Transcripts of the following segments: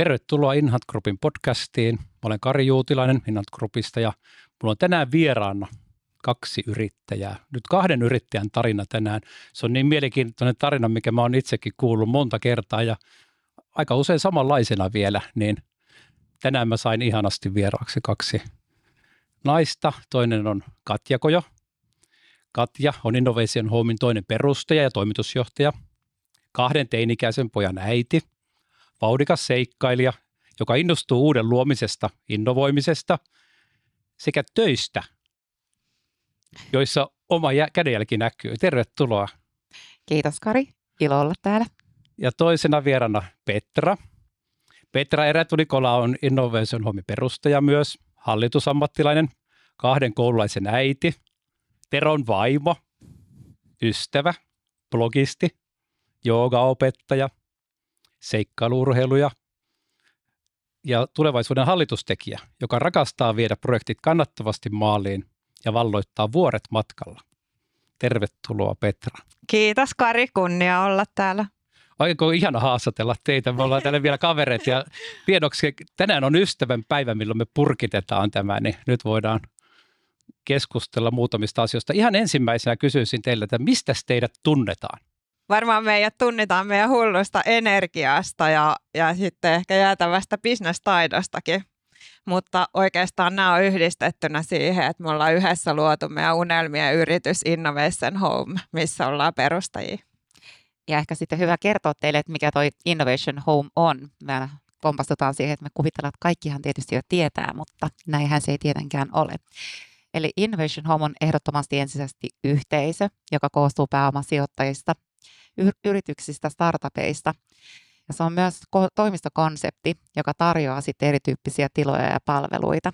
Tervetuloa Inhat Groupin podcastiin. Mä olen Kari Juutilainen Inhat Groupista ja mulla on tänään vieraana kaksi yrittäjää. Nyt kahden yrittäjän tarina tänään. Se on niin mielenkiintoinen tarina, mikä mä oon itsekin kuullut monta kertaa ja aika usein samanlaisena vielä, niin tänään mä sain ihanasti vieraaksi kaksi naista. Toinen on Katja Kojo. Katja on Innovation Homein toinen perustaja ja toimitusjohtaja. Kahden teinikäisen pojan äiti, vaudikas seikkailija, joka innostuu uuden luomisesta, innovoimisesta sekä töistä, joissa oma kädenjälki näkyy. Tervetuloa. Kiitos Kari, ilo olla täällä. Ja toisena vierana Petra. Petra Erätulikola on Innovation Home perustaja myös, hallitusammattilainen, kahden koululaisen äiti, Teron vaimo, ystävä, blogisti, joogaopettaja, seikkailuurheiluja ja tulevaisuuden hallitustekijä, joka rakastaa viedä projektit kannattavasti maaliin ja valloittaa vuoret matkalla. Tervetuloa Petra. Kiitos Kari, kunnia olla täällä. Oikein ihana haastatella teitä. Me ollaan täällä vielä kavereet ja tiedoksi, tänään on ystävän päivä, milloin me purkitetaan tämä, niin nyt voidaan keskustella muutamista asioista. Ihan ensimmäisenä kysyisin teille, että mistä teidät tunnetaan? Varmaan meidät tunnetaan meidän hullusta energiasta ja, ja sitten ehkä jäätävästä bisnestaidostakin. Mutta oikeastaan nämä on yhdistettynä siihen, että me ollaan yhdessä luotu meidän unelmien yritys Innovation Home, missä ollaan perustajia. Ja ehkä sitten hyvä kertoa teille, että mikä toi Innovation Home on. Me kompastutaan siihen, että me kuvitellaan, että kaikkihan tietysti jo tietää, mutta näinhän se ei tietenkään ole. Eli Innovation Home on ehdottomasti ensisijaisesti yhteisö, joka koostuu pääomasijoittajista, yrityksistä, startupeista. Ja se on myös toimistokonsepti, joka tarjoaa sitten erityyppisiä tiloja ja palveluita.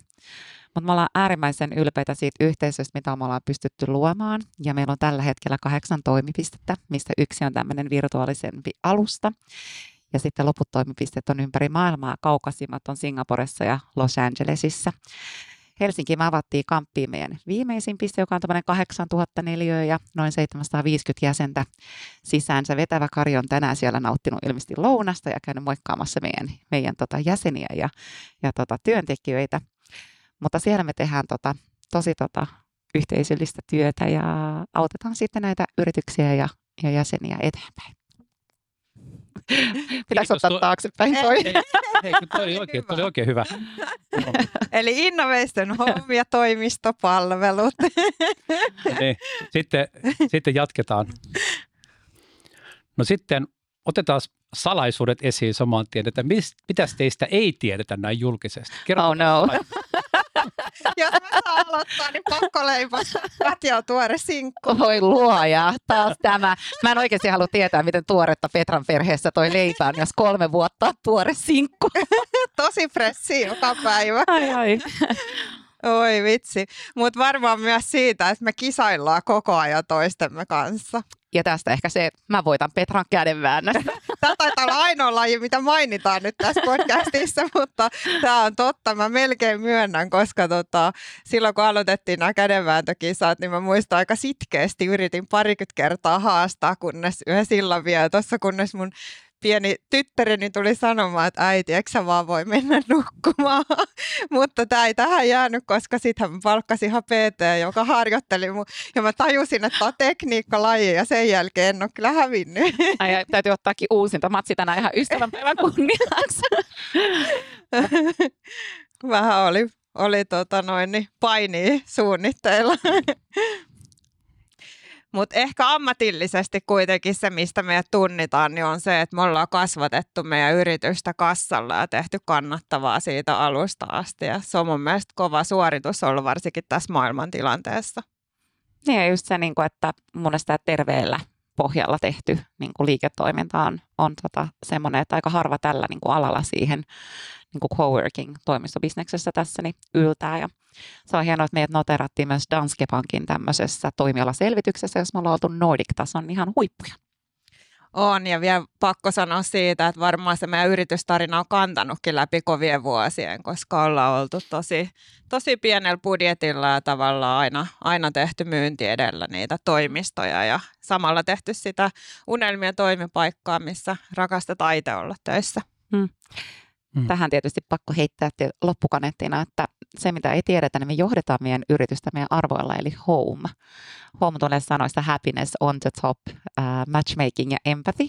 Mutta me ollaan äärimmäisen ylpeitä siitä yhteisöstä, mitä me ollaan pystytty luomaan. Ja meillä on tällä hetkellä kahdeksan toimipistettä, mistä yksi on tämmöinen virtuaalisempi alusta. Ja sitten loput toimipisteet on ympäri maailmaa. Kaukasimmat on Singaporessa ja Los Angelesissa. Helsinki me avattiin kamppiin meidän viimeisin piste, joka on tämmöinen 8000 neliöä ja noin 750 jäsentä sisäänsä. Vetävä Kari on tänään siellä nauttinut ilmeisesti lounasta ja käynyt moikkaamassa meidän, meidän tota jäseniä ja, ja tota työntekijöitä. Mutta siellä me tehdään tota, tosi tota, yhteisöllistä työtä ja autetaan sitten näitä yrityksiä ja, ja jäseniä eteenpäin. Pitäisi ottaa to... taaksepäin toi. Ei, ei, toi, oli oikein, toi oli oikein hyvä. Eli Innovation Home ja toimistopalvelut. niin, sitten, sitten jatketaan. No sitten otetaan salaisuudet esiin saman tien, että mitä teistä ei tiedetä näin julkisesti. Kerro oh no. Jos mä saan aloittaa, niin pakko leipää. Katja on tuore sinkku. Voi luoja, taas tämä. Mä en oikeasti halua tietää, miten tuoretta Petran perheessä toi leipä on, jos kolme vuotta tuore sinkku. Tosi fressi joka päivä. Ai ai. Oi vitsi. Mutta varmaan myös siitä, että me kisaillaan koko ajan toistemme kanssa. Ja tästä ehkä se, että mä voitan Petran kädenväännöstä. Tämä taitaa olla ainoa laji, mitä mainitaan nyt tässä podcastissa, mutta tämä on totta. Mä melkein myönnän, koska tota, silloin kun aloitettiin nämä kädenvääntökisat, niin mä muistan aika sitkeästi yritin parikymmentä kertaa haastaa, kunnes yhä silloin vielä tuossa, kunnes mun pieni tyttäreni tuli sanomaan, että äiti, eikö sä vaan voi mennä nukkumaan? Mutta tämä ei tähän jäänyt, koska sitten hän palkkasi ihan PT, joka harjoitteli mun. Ja mä tajusin, että tämä on tekniikkalaji ja sen jälkeen en ole kyllä hävinnyt. Ai, ai täytyy ottaakin uusinta matsi tänään ihan ystävänpäivän kunniaksi. Vähän oli, oli tota noin, niin paini suunnitteilla. Mutta ehkä ammatillisesti kuitenkin se, mistä meidät tunnitaan, niin on se, että me ollaan kasvatettu meidän yritystä kassalla ja tehty kannattavaa siitä alusta asti. Ja se on mun mielestä kova suoritus ollut varsinkin tässä maailmantilanteessa. Niin ja just se, niin että mun mielestä terveellä pohjalla tehty niin kuin liiketoiminta on, on tota, semmoinen, että aika harva tällä niin kuin alalla siihen niin kuin coworking-toimistobisneksessä tässä niin yltää. Ja se on hienoa, että meidät noterattiin myös Danske Bankin tämmöisessä toimialaselvityksessä, jos me ollaan oltu Nordic-tason ihan huippuja. On, ja vielä pakko sanoa siitä, että varmaan se meidän yritystarina on kantanutkin läpi kovien vuosien, koska ollaan oltu tosi, tosi pienellä budjetilla ja tavallaan aina, aina tehty myynti edellä niitä toimistoja ja samalla tehty sitä unelmien toimipaikkaa, missä rakastetaan itse olla töissä. Hmm. Mm. Tähän tietysti pakko heittää loppukaneettina, että se mitä ei tiedetä, niin me johdetaan meidän yritystä meidän arvoilla, eli home. Home tulee sanoista happiness on the top, uh, matchmaking ja empathy.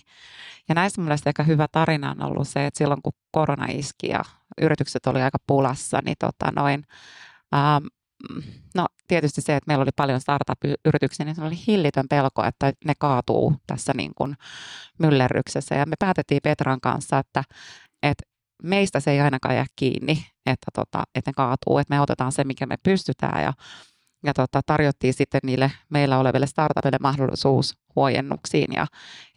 Ja näissä mielestäni aika hyvä tarina on ollut se, että silloin kun korona iski ja yritykset oli aika pulassa, niin tota noin, um, no tietysti se, että meillä oli paljon startup-yrityksiä, niin se oli hillitön pelko, että ne kaatuu tässä niin kuin myllerryksessä. Ja me päätettiin Petran kanssa, että, että meistä se ei ainakaan jää kiinni, että, tota, että ne kaatuu, että me otetaan se, mikä me pystytään ja, ja tota, tarjottiin sitten niille meillä oleville startupille mahdollisuus huojennuksiin ja,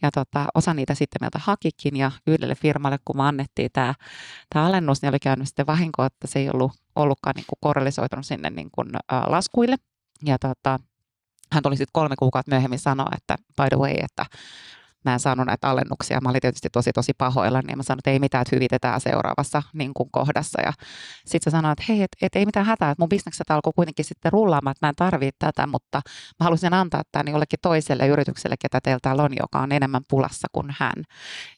ja tota, osa niitä sitten meiltä hakikin ja yhdelle firmalle, kun me annettiin tämä, tämä alennus, niin oli käynyt sitten vahinko, että se ei ollut ollutkaan niin kuin korrelisoitunut sinne niin kuin, ä, laskuille. Ja tota, hän tuli sitten kolme kuukautta myöhemmin sanoa, että by the way, että mä en saanut näitä alennuksia. Mä olin tietysti tosi tosi pahoilla, niin mä sanoin, että ei mitään, että hyvitetään seuraavassa niin kuin kohdassa. Ja sitten se sanoi, että hei, et, et, ei mitään hätää, että mun bisnekset alkoi kuitenkin sitten rullaamaan, että mä en tarvitse tätä, mutta mä haluaisin antaa tämän jollekin toiselle yritykselle, ketä teillä täällä on, joka on enemmän pulassa kuin hän.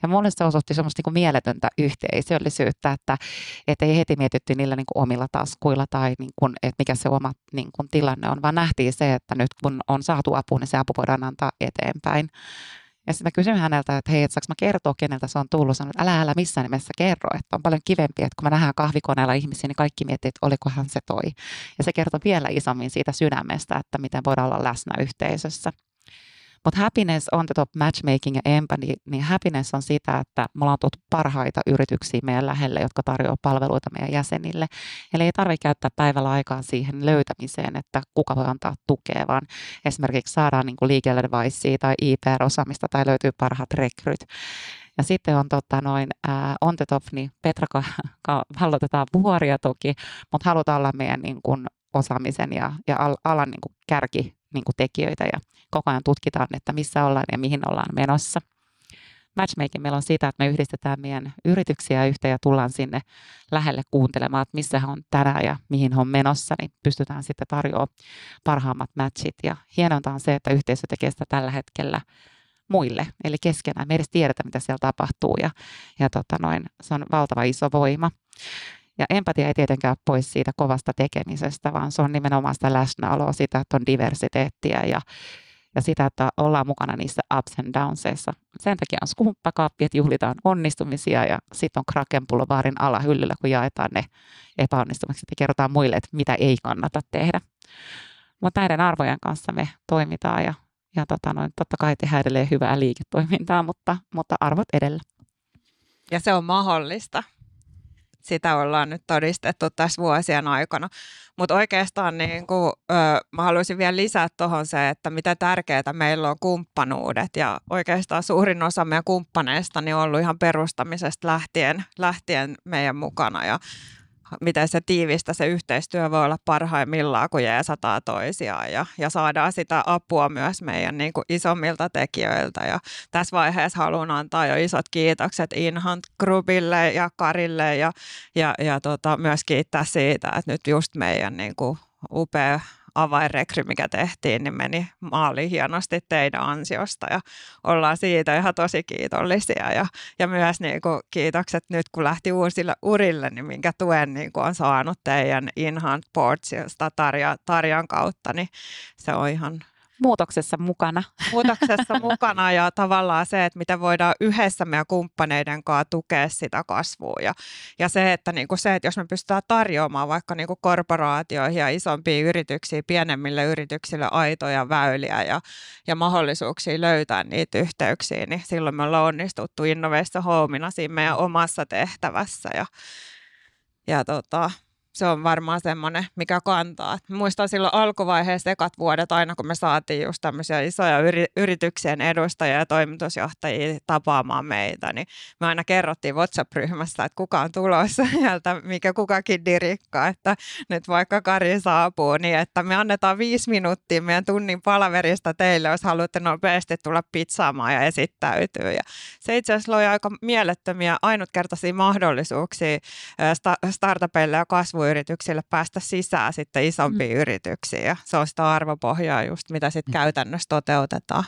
Ja mulle se osoitti semmoista niin kuin mieletöntä yhteisöllisyyttä, että, että ei heti mietitty niillä niin kuin omilla taskuilla tai niin kuin, että mikä se oma niin kuin tilanne on, vaan nähtiin se, että nyt kun on saatu apua, niin se apu voidaan antaa eteenpäin. Ja sitten mä kysyin häneltä, että hei, että saanko mä kertoa, keneltä se on tullut. Sanoin, että älä, älä missään nimessä kerro, että on paljon kivempi, että kun mä nähdään kahvikoneella ihmisiä, niin kaikki miettii, että olikohan se toi. Ja se kertoo vielä isommin siitä sydämestä, että miten voidaan olla läsnä yhteisössä. Mutta happiness on the top matchmaking ja empathy, niin happiness on sitä, että me ollaan tuotu parhaita yrityksiä meidän lähelle, jotka tarjoavat palveluita meidän jäsenille. Eli ei tarvitse käyttää päivällä aikaa siihen löytämiseen, että kuka voi antaa tukea, vaan esimerkiksi saadaan niin legal advice tai IPR-osaamista tai löytyy parhaat rekryt. Ja sitten on tota, noin äh, on the top, niin Petra halutetaan vuoria toki, mutta halutaan olla meidän niin kuin, osaamisen ja, ja alan niin kuin, kärki niin kuin tekijöitä ja koko ajan tutkitaan, että missä ollaan ja mihin ollaan menossa. Matchmaking meillä on sitä, että me yhdistetään meidän yrityksiä yhteen ja tullaan sinne lähelle kuuntelemaan, että missä on tänään ja mihin on menossa, niin pystytään sitten tarjoamaan parhaimmat matchit. Ja hienointa on se, että yhteisö tekee sitä tällä hetkellä muille, eli keskenään. Me edes tiedetä, mitä siellä tapahtuu ja, ja tota noin, se on valtava iso voima. Ja empatia ei tietenkään ole pois siitä kovasta tekemisestä, vaan se on nimenomaan sitä läsnäoloa, sitä, että on diversiteettiä ja, ja sitä, että ollaan mukana niissä ups and downsissa. Sen takia on skumppakaappi, että juhlitaan onnistumisia ja sitten on Kraken Boulevardin alahyllyllä, kun jaetaan ne epäonnistumukset ja kerrotaan muille, että mitä ei kannata tehdä. Mutta näiden arvojen kanssa me toimitaan ja, ja tota noin, totta kai tehdään edelleen hyvää liiketoimintaa, mutta, mutta arvot edellä. Ja se on mahdollista sitä ollaan nyt todistettu tässä vuosien aikana. Mutta oikeastaan niin kuin, ö, mä haluaisin vielä lisää tuohon se, että mitä tärkeää meillä on kumppanuudet. Ja oikeastaan suurin osa meidän kumppaneista on ollut ihan perustamisesta lähtien, lähtien meidän mukana. Ja miten se tiivistä se yhteistyö voi olla parhaimmillaan, kun jeesataan toisiaan ja, ja saadaan sitä apua myös meidän niin kuin isommilta tekijöiltä. Ja tässä vaiheessa haluan antaa jo isot kiitokset Inhunt Groupille ja Karille ja, ja, ja tota, myös kiittää siitä, että nyt just meidän niin kuin upea avainrekry, mikä tehtiin, niin meni maaliin hienosti teidän ansiosta ja ollaan siitä ihan tosi kiitollisia. Ja, ja myös niin kuin kiitokset nyt, kun lähti uusille urille, niin minkä tuen niin kuin on saanut teidän Inhant Portsista Tarja, Tarjan kautta, niin se on ihan muutoksessa mukana. Muutoksessa mukana ja tavallaan se, että miten voidaan yhdessä meidän kumppaneiden kanssa tukea sitä kasvua. Ja, ja se, että niinku se, että jos me pystytään tarjoamaan vaikka niinku korporaatioihin ja isompiin yrityksiin, pienemmille yrityksille aitoja väyliä ja, ja mahdollisuuksia löytää niitä yhteyksiä, niin silloin me ollaan onnistuttu Innovation Homeina siinä meidän omassa tehtävässä. Ja, ja tota, se on varmaan semmoinen, mikä kantaa. Muistan silloin alkuvaiheessa ekat vuodet, aina kun me saatiin just tämmöisiä isoja yri- yrityksien edustajia ja toimitusjohtajia tapaamaan meitä, niin me aina kerrottiin WhatsApp-ryhmässä, että kuka on tulossa sieltä, mikä kukakin dirikkaa, että nyt vaikka Kari saapuu, niin että me annetaan viisi minuuttia meidän tunnin palaverista teille, jos haluatte nopeasti tulla pizzaamaan ja esittäytyä. Ja se itse asiassa loi aika mielettömiä ainutkertaisia mahdollisuuksia startupeille ja kasvu kasvuyrityksille päästä sisään sitten isompiin mm. yrityksiin. Ja se on sitä arvopohjaa just, mitä sitten mm. käytännössä toteutetaan.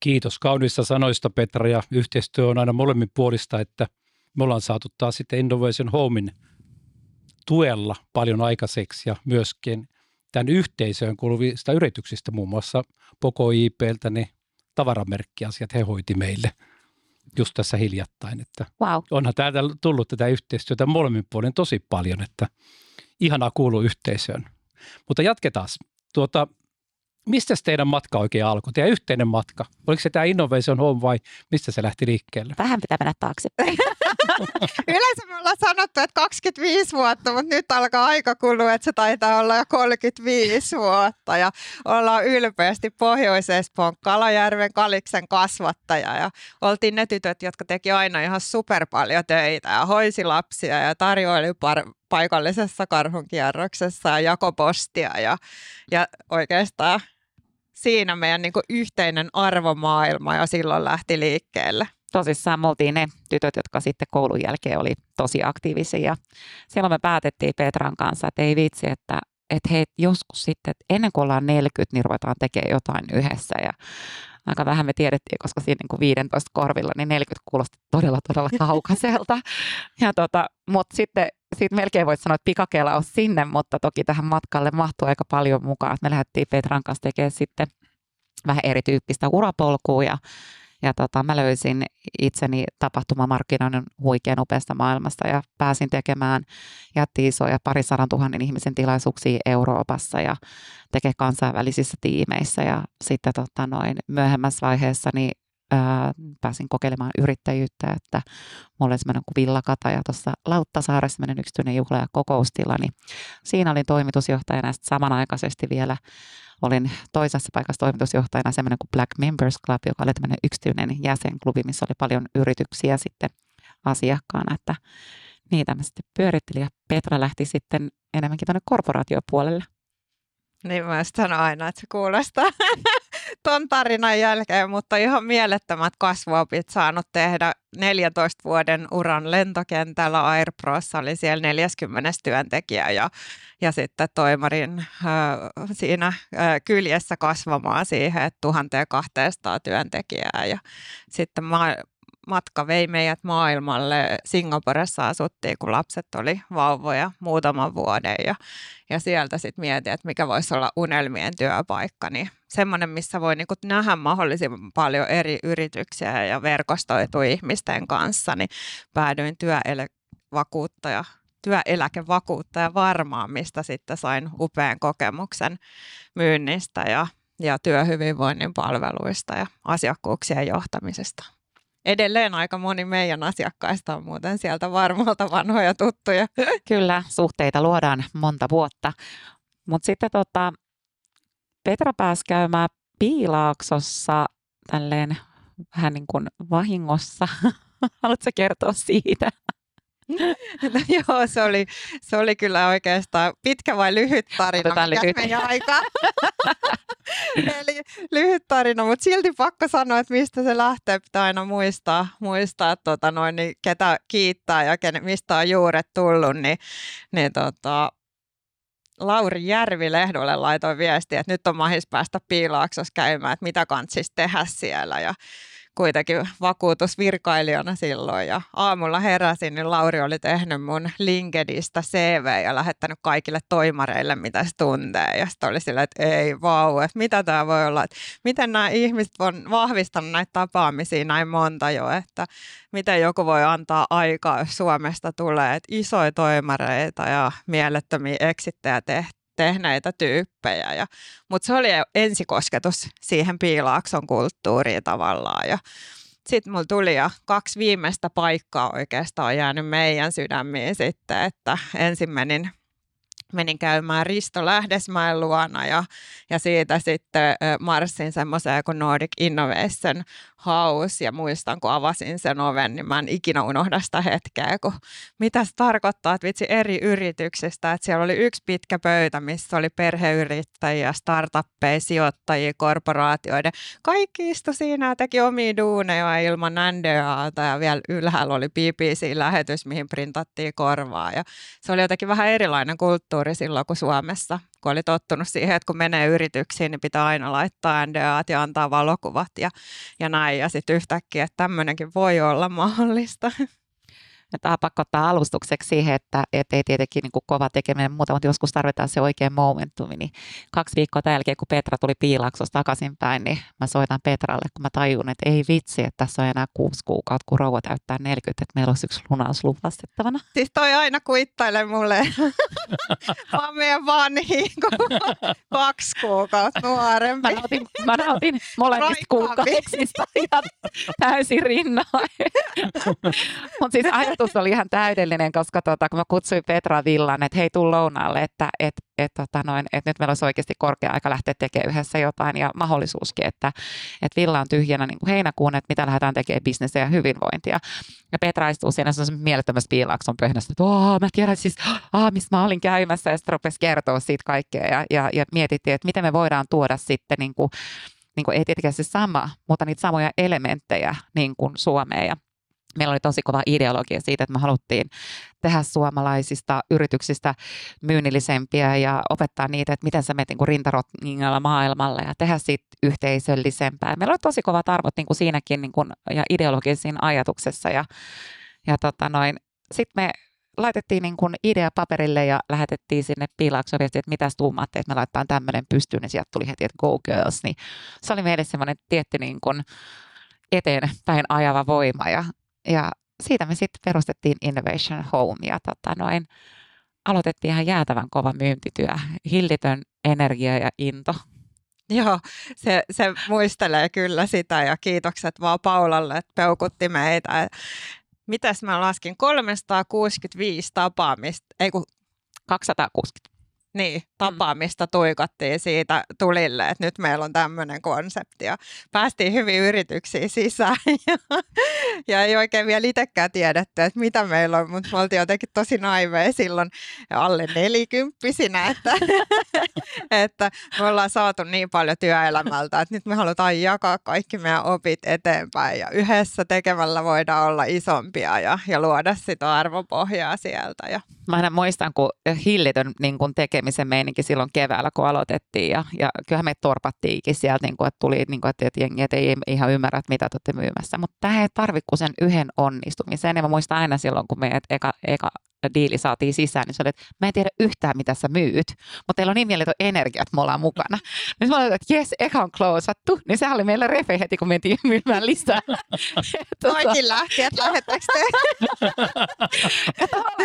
Kiitos kaunista sanoista Petra ja yhteistyö on aina molemmin puolista, että me ollaan saatu taas sitten Innovation Homein tuella paljon aikaiseksi ja myöskin tämän yhteisöön kuuluvista yrityksistä, muun muassa Poko IPltä, niin tavaramerkkiasiat he hoiti meille just tässä hiljattain. Että Wow. onhan täältä tullut tätä yhteistyötä molemmin puolin tosi paljon, että ihanaa kuuluu yhteisöön. Mutta jatketaan. Tuota, mistä teidän matka oikein alkoi? Teidän yhteinen matka. Oliko se tämä Innovation Home vai mistä se lähti liikkeelle? Vähän pitää mennä taaksepäin. Yleensä me ollaan sanottu, että 25 vuotta, mutta nyt alkaa aika kulua, että se taitaa olla jo 35 vuotta. Ja ollaan ylpeästi Pohjois-Espoon Kalajärven Kaliksen kasvattaja. Ja oltiin ne tytöt, jotka teki aina ihan super paljon töitä ja hoisi lapsia ja tarjoili par- paikallisessa karhunkierroksessa ja jakopostia. Ja, ja oikeastaan siinä meidän niin yhteinen arvomaailma ja silloin lähti liikkeelle. tosissaan me oltiin ne tytöt, jotka sitten koulun jälkeen oli tosi aktiivisia. Silloin me päätettiin Petran kanssa, että ei vitsi, että, että hei, joskus sitten, että ennen kuin ollaan 40, niin ruvetaan tekemään jotain yhdessä. Ja aika vähän me tiedettiin, koska siinä niin kuin 15 korvilla, niin 40 kuulosti todella, todella kaukaiselta. Ja tota, mutta sitten siitä melkein voisi sanoa, että pikakelaus sinne, mutta toki tähän matkalle mahtuu aika paljon mukaan. Me lähdettiin Petran kanssa tekemään sitten vähän erityyppistä urapolkua ja ja tota, mä löysin itseni tapahtumamarkkinoinnin huikean upeasta maailmasta ja pääsin tekemään jätti isoja pari sadan tuhannen ihmisen tilaisuuksia Euroopassa ja tekee kansainvälisissä tiimeissä. Ja sitten tota, noin myöhemmässä vaiheessa niin, ää, pääsin kokeilemaan yrittäjyyttä, että mulla oli semmoinen kuin villakata ja tuossa Lauttasaaressa semmoinen yksityinen juhla ja kokoustila, niin siinä olin toimitusjohtajana ja samanaikaisesti vielä olin toisessa paikassa toimitusjohtajana semmoinen kuin Black Members Club, joka oli tämmöinen yksityinen jäsenklubi, missä oli paljon yrityksiä sitten asiakkaana, että niitä mä sitten pyörittelin ja Petra lähti sitten enemmänkin tuonne korporaatiopuolelle. Niin mä sanon aina, että se kuulostaa ton tarinan jälkeen, mutta ihan mielettömät kasvuopit saanut tehdä 14 vuoden uran lentokentällä. Airprossa oli siellä 40 työntekijä ja, ja sitten toimarin äh, siinä äh, kyljessä kasvamaan siihen, että 1200 työntekijää ja sitten ma- matka vei meidät maailmalle. Singaporessa asuttiin, kun lapset oli vauvoja muutaman vuoden ja, ja sieltä sitten mietin, että mikä voisi olla unelmien työpaikka. Niin semmoinen, missä voi niin nähdä mahdollisimman paljon eri yrityksiä ja verkostoitua ihmisten kanssa, niin päädyin työeläkevakuuttaja työeläkevakuuttaja varmaan, mistä sitten sain upean kokemuksen myynnistä ja, ja työhyvinvoinnin palveluista ja asiakkuuksien johtamisesta edelleen aika moni meidän asiakkaista on muuten sieltä varmalta vanhoja tuttuja. Kyllä, suhteita luodaan monta vuotta. Mutta sitten tota, Petra pääsi käymään Piilaaksossa tälleen vähän niin kuin vahingossa. Haluatko kertoa siitä? No joo, se oli, se oli kyllä oikeastaan pitkä vai lyhyt tarina, Otetaan mikä lyhyt. meidän aika. Eli lyhyt tarina, mutta silti pakko sanoa, että mistä se lähtee, pitää aina muistaa, muistaa tota noin, niin ketä kiittää ja ken, mistä on juuret tullut, niin, niin tota, Lauri Järvi Lehdolle laitoi viestiä, että nyt on mahis päästä Piilaaksossa käymään, että mitä kantsisi tehdä siellä ja kuitenkin vakuutusvirkailijana silloin. Ja aamulla heräsin, niin Lauri oli tehnyt mun LinkedInistä CV ja lähettänyt kaikille toimareille, mitä se tuntee. Ja sitten oli silleen, että ei vau, että mitä tämä voi olla, että miten nämä ihmiset on vahvistanut näitä tapaamisia näin monta jo, että miten joku voi antaa aikaa, jos Suomesta tulee, että isoja toimareita ja mielettömiä eksittejä tehty tehneitä tyyppejä. Ja, mutta se oli ensikosketus siihen piilaakson kulttuuriin tavallaan. Ja sitten mulla tuli ja kaksi viimeistä paikkaa oikeastaan jäänyt meidän sydämiin sitten, että ensin menin menin käymään Risto Lähdesmäen luona ja, ja siitä sitten marssin semmoiseen kuin Nordic Innovation House ja muistan, kun avasin sen oven, niin mä en ikinä unohda sitä hetkeä, kun mitä se tarkoittaa, että vitsi eri yrityksistä, että siellä oli yksi pitkä pöytä, missä oli perheyrittäjiä, startuppeja, sijoittajia, korporaatioiden. Kaikki istu siinä ja teki omia duuneja ilman NDAta ja vielä ylhäällä oli BBC-lähetys, mihin printattiin korvaa ja se oli jotenkin vähän erilainen kulttuuri silloin kuin Suomessa, kun oli tottunut siihen, että kun menee yrityksiin, niin pitää aina laittaa NDAt ja antaa valokuvat ja, ja näin. Ja sitten yhtäkkiä, että tämmöinenkin voi olla mahdollista. Tämä on pakko ottaa alustukseksi siihen, että, että ei tietenkin niin kuin kova tekeminen muuta, mutta joskus tarvitaan se oikea momentumi. Niin kaksi viikkoa tämän jälkeen, kun Petra tuli piilaksosta takaisinpäin, niin mä soitan Petralle, kun mä tajun, että ei vitsi, että tässä on enää kuusi kuukautta, kun rouva täyttää 40, että meillä olisi yksi lunaus luvastettavana. Siis toi aina kuittailee mulle. mä menen vaan niin kaksi kuukautta nuorempi. Mä nautin, mä nautin molemmista kuukausista ihan täysin rinnoin. Mutta siis ajatus oli ihan täydellinen, koska tota, kun mä kutsuin Petra Villan, että hei, tuu lounaalle, että et, et, tota noin, et nyt meillä olisi oikeasti korkea aika lähteä tekemään yhdessä jotain ja mahdollisuuskin, että et Villa on tyhjänä niin kuin heinäkuun, että mitä lähdetään tekemään bisnestä ja hyvinvointia. Ja Petra istuu siinä sellaisen mielettömässä piilaakson pöhnässä, että oh, mä tiedän siis, ah, missä mä olin käymässä ja sitten rupesi kertoa siitä kaikkea ja, ja, ja mietittiin, että miten me voidaan tuoda sitten niin kuin, niin kuin ei tietenkään se sama, mutta niitä samoja elementtejä niin kuin Suomeen. Ja meillä oli tosi kova ideologia siitä, että me haluttiin tehdä suomalaisista yrityksistä myynnillisempiä ja opettaa niitä, että miten sä menet niin rintarotningalla maailmalla ja tehdä siitä yhteisöllisempää. Meillä oli tosi kovat arvot niin kuin siinäkin niin kuin, ja ideologisessa ajatuksessa ja, ja tota noin, sitten me laitettiin niin kuin idea paperille ja lähetettiin sinne piilaaksoon että mitä tuumaatte, että me laitetaan tämmöinen pystyyn, niin sieltä tuli heti, että go girls. Niin se oli meille semmoinen tietty niin kuin eteenpäin ajava voima ja, ja siitä me sitten perustettiin Innovation Home ja tota noin, aloitettiin ihan jäätävän kova myyntityö, hillitön energia ja into. Joo, se, se muistelee kyllä sitä ja kiitokset vaan Paulalle, että peukutti meitä. Mitäs mä laskin? 365 tapaamista, ei kun 260. Niin, mm. tapaamista tuikattiin siitä tulille, että nyt meillä on tämmöinen konsepti ja päästiin hyvin yrityksiin sisään ja, ja ei oikein vielä itsekään tiedetty, että mitä meillä on, mutta me oltiin jotenkin tosi naiveja silloin alle nelikymppisinä, että, että me ollaan saatu niin paljon työelämältä, että nyt me halutaan jakaa kaikki meidän opit eteenpäin ja yhdessä tekemällä voidaan olla isompia ja, ja luoda sitä arvopohjaa sieltä. Ja. Mä aina muistan, kun hillitön niin kun tekemisen meininki silloin keväällä, kun aloitettiin. Ja, ja kyllähän me torpattiinkin sieltä, niin kun, että tuli, niin kun, että jengi että ei ihan ymmärrä, että mitä te olette myymässä. Mutta tämä ei tarvitse kuin sen yhden onnistumisen. Ja mä muistan aina silloin, kun meidät eka, eka diili saatiin sisään, niin se oli, että mä en tiedä yhtään, mitä sä myyt, mutta teillä on niin mieletön energia, että me ollaan mukana. Niin mä olin, että jes, eka on klousattu, niin sehän oli meillä refe heti, kun mentiin myymään lisää. Toikin lähti, että lähettekö te?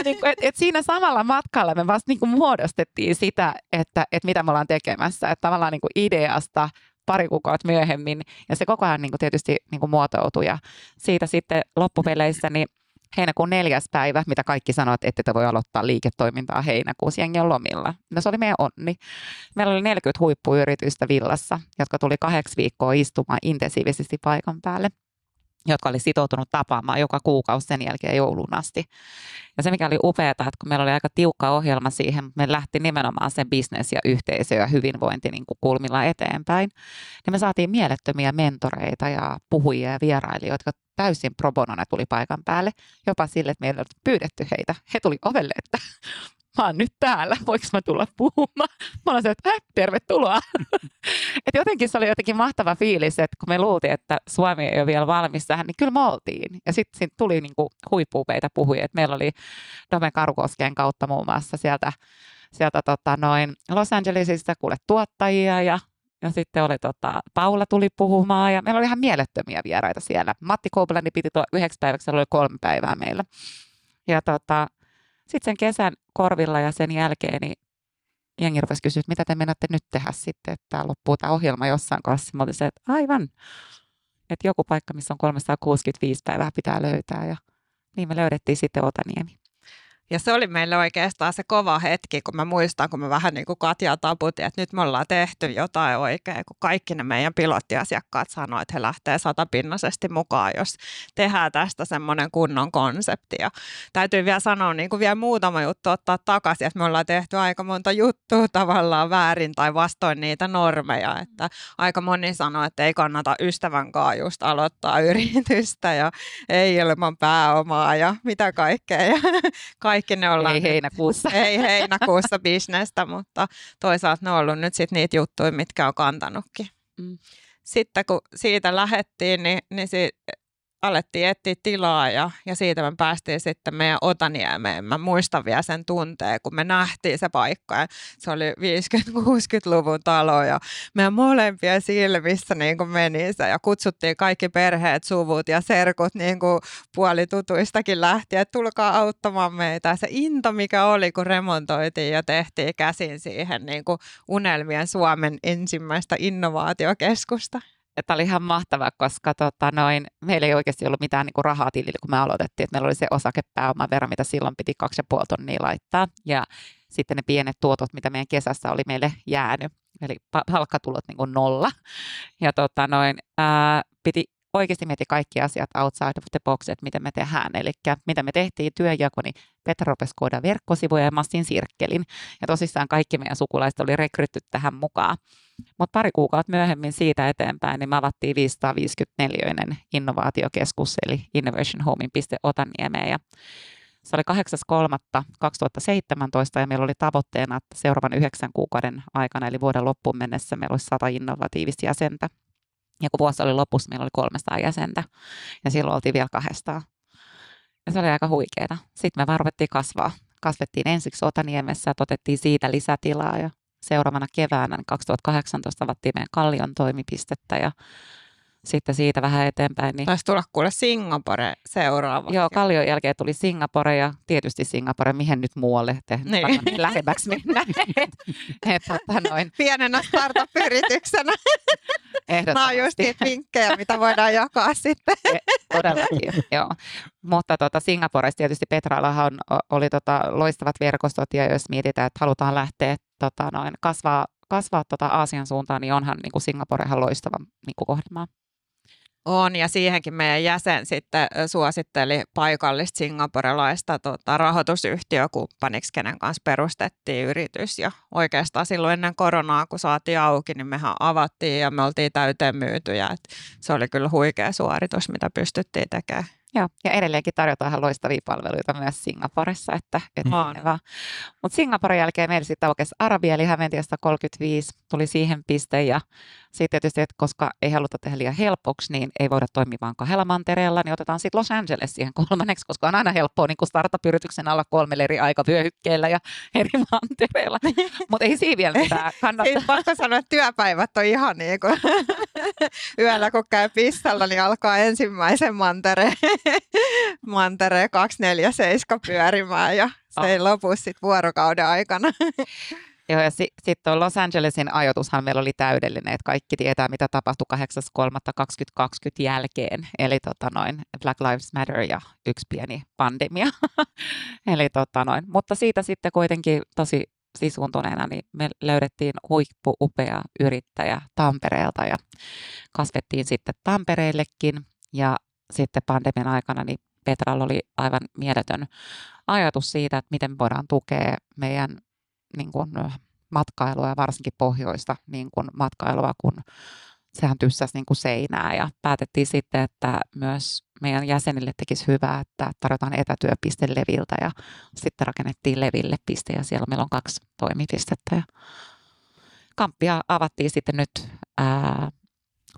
niin kuin, et, et siinä samalla matkalla me vasta niin kuin muodostettiin sitä, että, että mitä me ollaan tekemässä. Että tavallaan niin kuin ideasta pari kuukautta myöhemmin, ja se koko ajan niin kuin tietysti niin kuin muotoutui. Ja siitä sitten loppupeleissä niin heinäkuun neljäs päivä, mitä kaikki sanoivat, että te voi aloittaa liiketoimintaa heinäkuussa, jengi on lomilla. No se oli meidän onni. Meillä oli 40 huippuyritystä villassa, jotka tuli kahdeksi viikkoa istumaan intensiivisesti paikan päälle jotka oli sitoutunut tapaamaan joka kuukausi sen jälkeen joulun asti. Ja se, mikä oli upeaa, että kun meillä oli aika tiukka ohjelma siihen, me lähti nimenomaan sen bisnes ja yhteisö ja hyvinvointi niin kuin kulmilla eteenpäin, niin me saatiin mielettömiä mentoreita ja puhujia ja vierailijoita, jotka täysin pro bonona tuli paikan päälle, jopa sille, että meillä oli pyydetty heitä. He tuli ovelle, että mä oon nyt täällä, voiko mä tulla puhumaan? Mä olen se, että tervetuloa. et jotenkin se oli jotenkin mahtava fiilis, että kun me luultiin, että Suomi ei ole vielä valmis tähän, niin kyllä me oltiin. Ja sitten sit tuli niinku huippuupeita puhujia. Et meillä oli Dome Karukosken kautta muun muassa sieltä, sieltä tota noin Los Angelesista kuule tuottajia ja ja sitten oli tota, Paula tuli puhumaan ja meillä oli ihan mielettömiä vieraita siellä. Matti Koblani piti tuo yhdeksi päiväksi, oli kolme päivää meillä. Ja tota, sitten sen kesän korvilla ja sen jälkeen niin jengi rupesi kysyä, että mitä te menette nyt tehdä sitten, että loppuu tämä ohjelma jossain kanssa. Mä se, että aivan, että joku paikka, missä on 365 päivää pitää löytää ja niin me löydettiin sitten Otaniemi. Ja se oli meille oikeastaan se kova hetki, kun mä muistan, kun me vähän niin kuin Katja taputin, että nyt me ollaan tehty jotain oikein, kun kaikki ne meidän pilottiasiakkaat sanoivat, että he lähtee satapinnaisesti mukaan, jos tehdään tästä semmoinen kunnon konsepti. Ja täytyy vielä sanoa niin kuin vielä muutama juttu ottaa takaisin, että me ollaan tehty aika monta juttua tavallaan väärin tai vastoin niitä normeja, että aika moni sanoo, että ei kannata ystävän kanssa just aloittaa yritystä ja ei ilman pääomaa ja mitä kaikkea. Ja kaikki kaikki ne ollaan... Ei heinäkuussa. Ei heinäkuussa bisnestä, mutta toisaalta ne on ollut nyt sit niitä juttuja, mitkä on kantanutkin. Mm. Sitten kun siitä lähettiin, niin, niin si, alettiin etsiä tilaa ja, ja siitä me päästiin sitten meidän Otaniemeen. Mä muistan vielä sen tunteen, kun me nähtiin se paikka. Ja se oli 50-60-luvun talo ja meidän molempia silmissä niin kuin meni se. Ja kutsuttiin kaikki perheet, suvut ja serkut niin kuin puolitutuistakin lähtien, että tulkaa auttamaan meitä. Se into, mikä oli, kun remontoitiin ja tehtiin käsin siihen niin kuin unelmien Suomen ensimmäistä innovaatiokeskusta että oli ihan mahtava, koska tota, noin, meillä ei oikeasti ollut mitään niin kuin rahaa tilille, kun me aloitettiin. Että meillä oli se osakepääoman verran, mitä silloin piti 2,5 tonnia laittaa. Ja sitten ne pienet tuotot, mitä meidän kesässä oli meille jäänyt. Eli palkkatulot niin kuin nolla. Ja tota, noin, ää, piti oikeasti miettiä kaikki asiat outside of the box, että miten me tehdään. Eli mitä me tehtiin työnjako, niin Petra rupesi kooda verkkosivuja ja mastin sirkkelin. Ja tosissaan kaikki meidän sukulaiset oli rekrytty tähän mukaan. Mutta pari kuukautta myöhemmin siitä eteenpäin, niin me avattiin 554 innovaatiokeskus, eli Innovation Homein piste Otaniemeen. Ja se oli 8.3.2017 ja meillä oli tavoitteena, että seuraavan yhdeksän kuukauden aikana, eli vuoden loppuun mennessä, meillä olisi sata innovatiivista jäsentä. Ja kun vuosi oli lopussa, meillä oli 300 jäsentä ja silloin oltiin vielä kahdestaan. Ja se oli aika huikeeta. Sitten me vaan kasvaa. Kasvettiin ensiksi Otaniemessä ja otettiin siitä lisätilaa ja seuraavana keväänä 2018 avattiin meidän Kallion toimipistettä ja sitten siitä vähän eteenpäin. Niin... Taisi tulla kuule Singapore seuraava. Joo, Kallion jälkeen tuli Singapore ja tietysti Singapore, mihin nyt muualle te niin. lähemmäksi mennä. et, tota noin. Pienenä startup-yrityksenä. Nämä on just niitä vinkkejä, mitä voidaan jakaa sitten. E, todellakin, joo. Mutta tota, Singaporessa tietysti Petrallahan oli tota, loistavat verkostot ja jos mietitään, että halutaan lähteä tota, noin, kasvaa, kasvaa tota Aasian suuntaan, niin onhan niin kuin Singaporehan loistava niin kuin kohdemaa. On, ja siihenkin meidän jäsen sitten suositteli paikallista singaporelaista tota, rahoitusyhtiökumppaniksi, kenen kanssa perustettiin yritys. Ja oikeastaan silloin ennen koronaa, kun saatiin auki, niin mehän avattiin ja me oltiin täyteen myytyjä. Et se oli kyllä huikea suoritus, mitä pystyttiin tekemään. Joo, ja edelleenkin tarjotaan ihan loistavia palveluita myös Singaporessa. Että, että Mutta Singaporen jälkeen meillä sitten aukesi Arabia, eli Hämeentiasta 35 tuli siihen piste. Ja sitten tietysti, että koska ei haluta tehdä liian helpoksi, niin ei voida toimia vain kahdella mantereella, niin otetaan sitten Los Angeles siihen kolmanneksi, koska on aina helppoa niin startup-yrityksen alla kolmelle eri aikavyöhykkeellä ja eri mantereilla. Mutta ei siinä vielä mitään. Kannattaa. Ei pakko sanoa, että työpäivät on ihan niin kuin yöllä, kun käy pistalla, niin alkaa ensimmäisen mantereen mantereen 247 pyörimään ja se oh. ei lopu sitten vuorokauden aikana. Joo, ja sitten sit Los Angelesin ajoitushan meillä oli täydellinen, että kaikki tietää, mitä tapahtui 8.3.2020 jälkeen. Eli tota noin, Black Lives Matter ja yksi pieni pandemia. Eli tota noin. Mutta siitä sitten kuitenkin tosi sisuuntuneena, niin me löydettiin huippu-upea yrittäjä Tampereelta ja kasvettiin sitten Tampereellekin. Ja sitten pandemian aikana niin Petralla oli aivan mieletön ajatus siitä, että miten voidaan tukea meidän niin kuin, matkailua ja varsinkin pohjoista niin kuin matkailua, kun sehän tyssäsi niin kuin seinää ja päätettiin sitten, että myös meidän jäsenille tekisi hyvää, että tarjotaan etätyöpiste Leviltä ja sitten rakennettiin Leville piste ja siellä meillä on kaksi toimipistettä ja kamppia avattiin sitten nyt ää,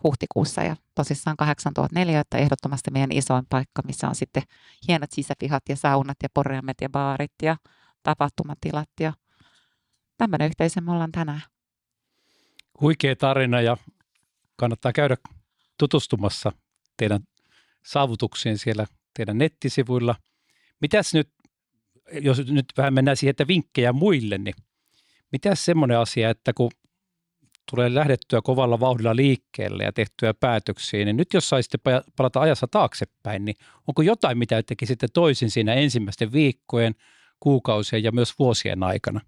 huhtikuussa ja tosissaan 8004, että ehdottomasti meidän isoin paikka, missä on sitten hienot sisäpihat ja saunat ja porjamet ja baarit ja tapahtumatilat ja tämmöinen yhteisö me ollaan tänään. Huikea tarina ja kannattaa käydä tutustumassa teidän saavutuksiin siellä teidän nettisivuilla. Mitäs nyt, jos nyt vähän mennään siihen, että vinkkejä muille, niin mitäs semmoinen asia, että kun tulee lähdettyä kovalla vauhdilla liikkeelle ja tehtyä päätöksiä, niin nyt jos saisitte palata ajassa taaksepäin, niin onko jotain, mitä tekisitte toisin siinä ensimmäisten viikkojen, kuukausien ja myös vuosien aikana?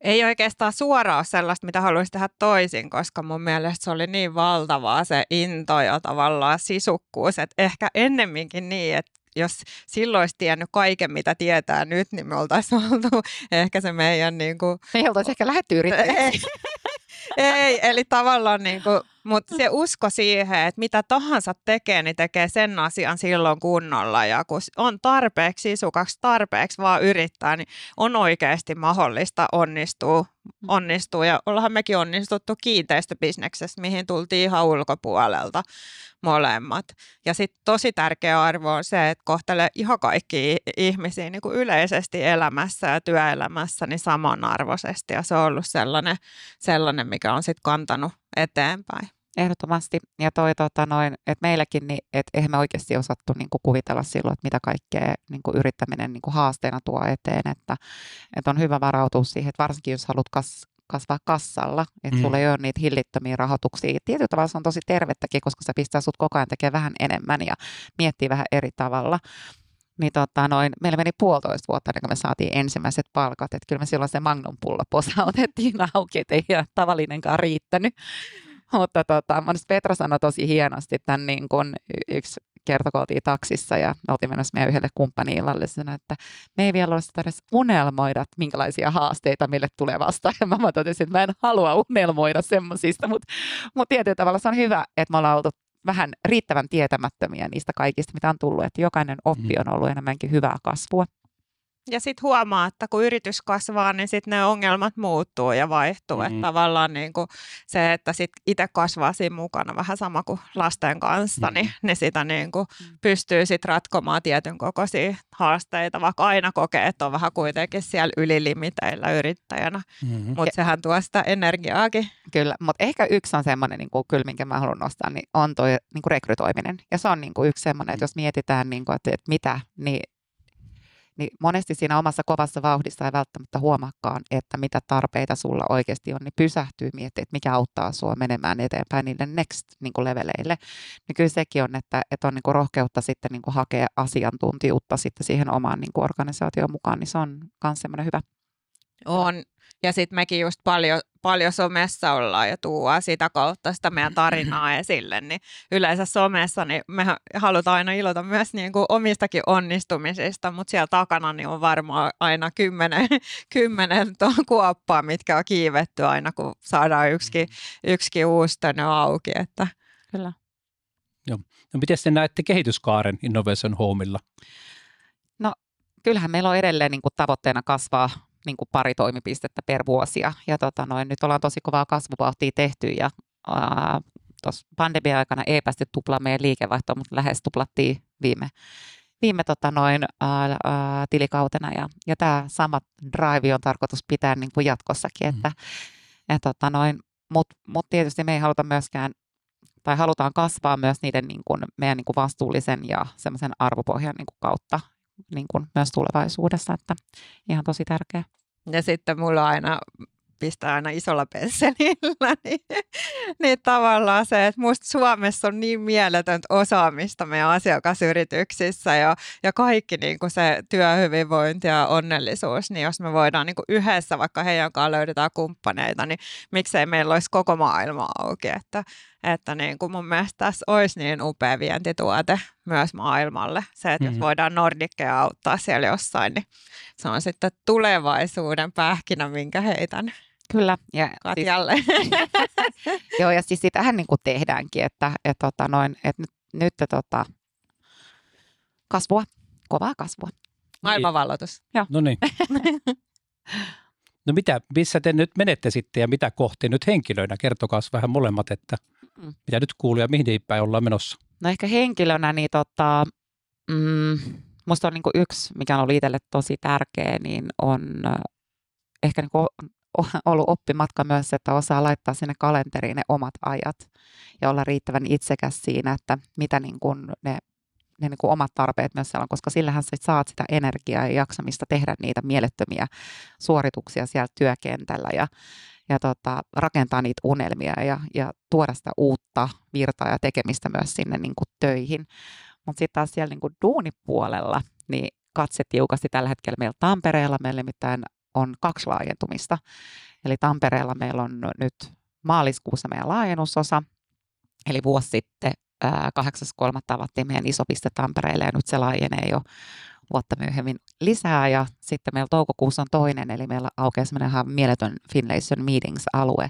Ei oikeastaan suoraan sellaista, mitä haluaisi tehdä toisin, koska mun mielestä se oli niin valtavaa se into ja tavallaan sisukkuus, että ehkä ennemminkin niin, että jos silloin olisi tiennyt kaiken, mitä tietää nyt, niin me oltaisiin oltu ehkä se meidän... Niin kuin... Me ei oltaisi ehkä lähetty yrittäjäksi. Ei, eli tavallaan niin kuin, mutta se usko siihen, että mitä tahansa tekee, niin tekee sen asian silloin kunnolla. Ja kun on tarpeeksi sisukaksi, tarpeeksi vaan yrittää, niin on oikeasti mahdollista onnistua onnistuu. Ja ollaan mekin onnistuttu kiinteistöbisneksessä, mihin tultiin ihan ulkopuolelta molemmat. Ja sitten tosi tärkeä arvo on se, että kohtelee ihan kaikki ihmisiä niin kuin yleisesti elämässä ja työelämässä niin samanarvoisesti. Ja se on ollut sellainen, sellainen mikä on sitten kantanut eteenpäin. Ehdottomasti. Ja toi, tota, noin, että meilläkin, niin, että eihän me oikeasti osattu niin kuin kuvitella silloin, että mitä kaikkea niin kuin yrittäminen niin kuin haasteena tuo eteen. Että, että on hyvä varautua siihen, että varsinkin jos haluat kas, kasvaa kassalla, että mm. sulla ei ole niitä hillittömiä rahoituksia. Tietyllä tavalla se on tosi tervettäkin, koska se pistää sut koko ajan tekemään vähän enemmän ja miettii vähän eri tavalla. Niin tota, noin, meillä meni puolitoista vuotta, ennen kuin me saatiin ensimmäiset palkat. Että kyllä me silloin se Magnum posa otettiin auki, että ei ihan tavallinenkaan riittänyt. Mutta tota, Petra sanoi tosi hienosti tämän niin kun yksi kerta, kun oltiin taksissa ja oltiin menossa meidän yhdelle kumppaniillallisena, että me ei vielä ole edes unelmoida, että minkälaisia haasteita meille tulee vastaan. Ja mä totesin, että mä en halua unelmoida semmoisista, mutta, mutta tietyllä tavalla se on hyvä, että me ollaan oltu vähän riittävän tietämättömiä niistä kaikista, mitä on tullut, että jokainen oppi mm. on ollut enemmänkin hyvää kasvua. Ja sitten huomaa, että kun yritys kasvaa, niin sitten ne ongelmat muuttuu ja vaihtuu. Mm-hmm. Että tavallaan niin kuin se, että sit itse kasvaa siinä mukana vähän sama kuin lasten kanssa, mm-hmm. niin, niin sitä niin kuin mm-hmm. pystyy sitten ratkomaan tietyn kokoisia haasteita, vaikka aina kokee, että on vähän kuitenkin siellä ylilimiteillä yrittäjänä. Mm-hmm. Mutta sehän tuo sitä energiaakin. Kyllä, mutta ehkä yksi on semmoinen, niin kuin, kyllä minkä mä haluan nostaa, niin on tuo niin kuin rekrytoiminen. Ja se on niin kuin yksi semmoinen, että jos mietitään, niin kuin, että, että mitä, niin niin monesti siinä omassa kovassa vauhdissa ei välttämättä huomaakaan, että mitä tarpeita sulla oikeasti on, niin pysähtyy miettimään, että mikä auttaa sua menemään eteenpäin niille next niin kuin leveleille. Niin kyllä sekin on, että, että on niin kuin rohkeutta sitten niin kuin hakea asiantuntijuutta sitten siihen omaan niin kuin organisaatioon mukaan, niin se on myös semmoinen hyvä. On, ja sitten mekin just paljon, paljon somessa ollaan ja tuua sitä kautta sitä meidän tarinaa esille, niin yleensä somessa niin me halutaan aina ilota myös niin kuin omistakin onnistumisista, mutta siellä takana niin on varmaan aina kymmenen, kymmenen kuoppaa, mitkä on kiivetty aina, kun saadaan yksikin, yksikin uusi auki. Että. Kyllä. Joo. No miten te näette kehityskaaren Innovation Homeilla? No kyllähän meillä on edelleen niin kuin tavoitteena kasvaa niin kuin pari toimipistettä per vuosi. Ja tota noin, nyt ollaan tosi kovaa kasvuvauhtia tehty ja tuossa pandemia-aikana ei päästy tuplaa meidän liikevaihtoa, mutta lähes tuplattiin viime, viime tota noin, ää, ää, tilikautena. Ja, ja tämä sama drive on tarkoitus pitää niin kuin jatkossakin. Mm. Että, et, tota noin, Mutta mut tietysti me ei haluta myöskään tai halutaan kasvaa myös niiden niin kuin, meidän niin kuin vastuullisen ja semmoisen arvopohjan niin kuin kautta niin kuin myös tulevaisuudessa, että ihan tosi tärkeä. Ja sitten mulla aina pistää aina isolla pensselillä, niin, niin tavallaan se, että musta Suomessa on niin mieletöntä osaamista meidän asiakasyrityksissä ja, ja kaikki niin kuin se työhyvinvointi ja onnellisuus, niin jos me voidaan niin kuin yhdessä, vaikka heidän kanssaan löydetään kumppaneita, niin miksei meillä olisi koko maailma auki, että, että niin kuin mun mielestä tässä olisi niin upea vientituote myös maailmalle. Se, että mm-hmm. jos voidaan Nordikkeja auttaa siellä jossain, niin se on sitten tulevaisuuden pähkinä, minkä heitän. Kyllä. Ja Katjalle. Siis, joo, ja siis sitähän niin kuin tehdäänkin, että, että, tota noin, että nyt, nyt tota, kasvua, kovaa kasvua. Maailmanvalloitus. Joo. No niin. No mitä, missä te nyt menette sitten ja mitä kohti nyt henkilöinä? Kertokaa vähän molemmat, että mm. mitä nyt kuuluu ja mihin päin ollaan menossa. No ehkä henkilönä, niin tota, mm, musta on niin yksi, mikä on ollut itselle tosi tärkeä, niin on ehkä niin ollut oppimatka myös, että osaa laittaa sinne kalenteriin ne omat ajat ja olla riittävän itsekäs siinä, että mitä niin kuin ne, ne niin kuin omat tarpeet myös siellä on, koska sillähän sä saat sitä energiaa ja jaksamista tehdä niitä mielettömiä suorituksia siellä työkentällä ja, ja tota, rakentaa niitä unelmia ja, ja tuoda sitä uutta virtaa ja tekemistä myös sinne niin kuin töihin. Mutta sitten taas siellä niin kuin duunipuolella, niin katse tiukasti tällä hetkellä meillä Tampereella. Meillä nimittäin on kaksi laajentumista. Eli Tampereella meillä on nyt maaliskuussa meidän laajennusosa, eli vuosi sitten 8.3. avattiin meidän iso piste Tampereelle ja nyt se laajenee jo vuotta myöhemmin lisää ja sitten meillä toukokuussa on toinen, eli meillä aukeaa semmoinen ihan mieletön Finlayson Meetings-alue,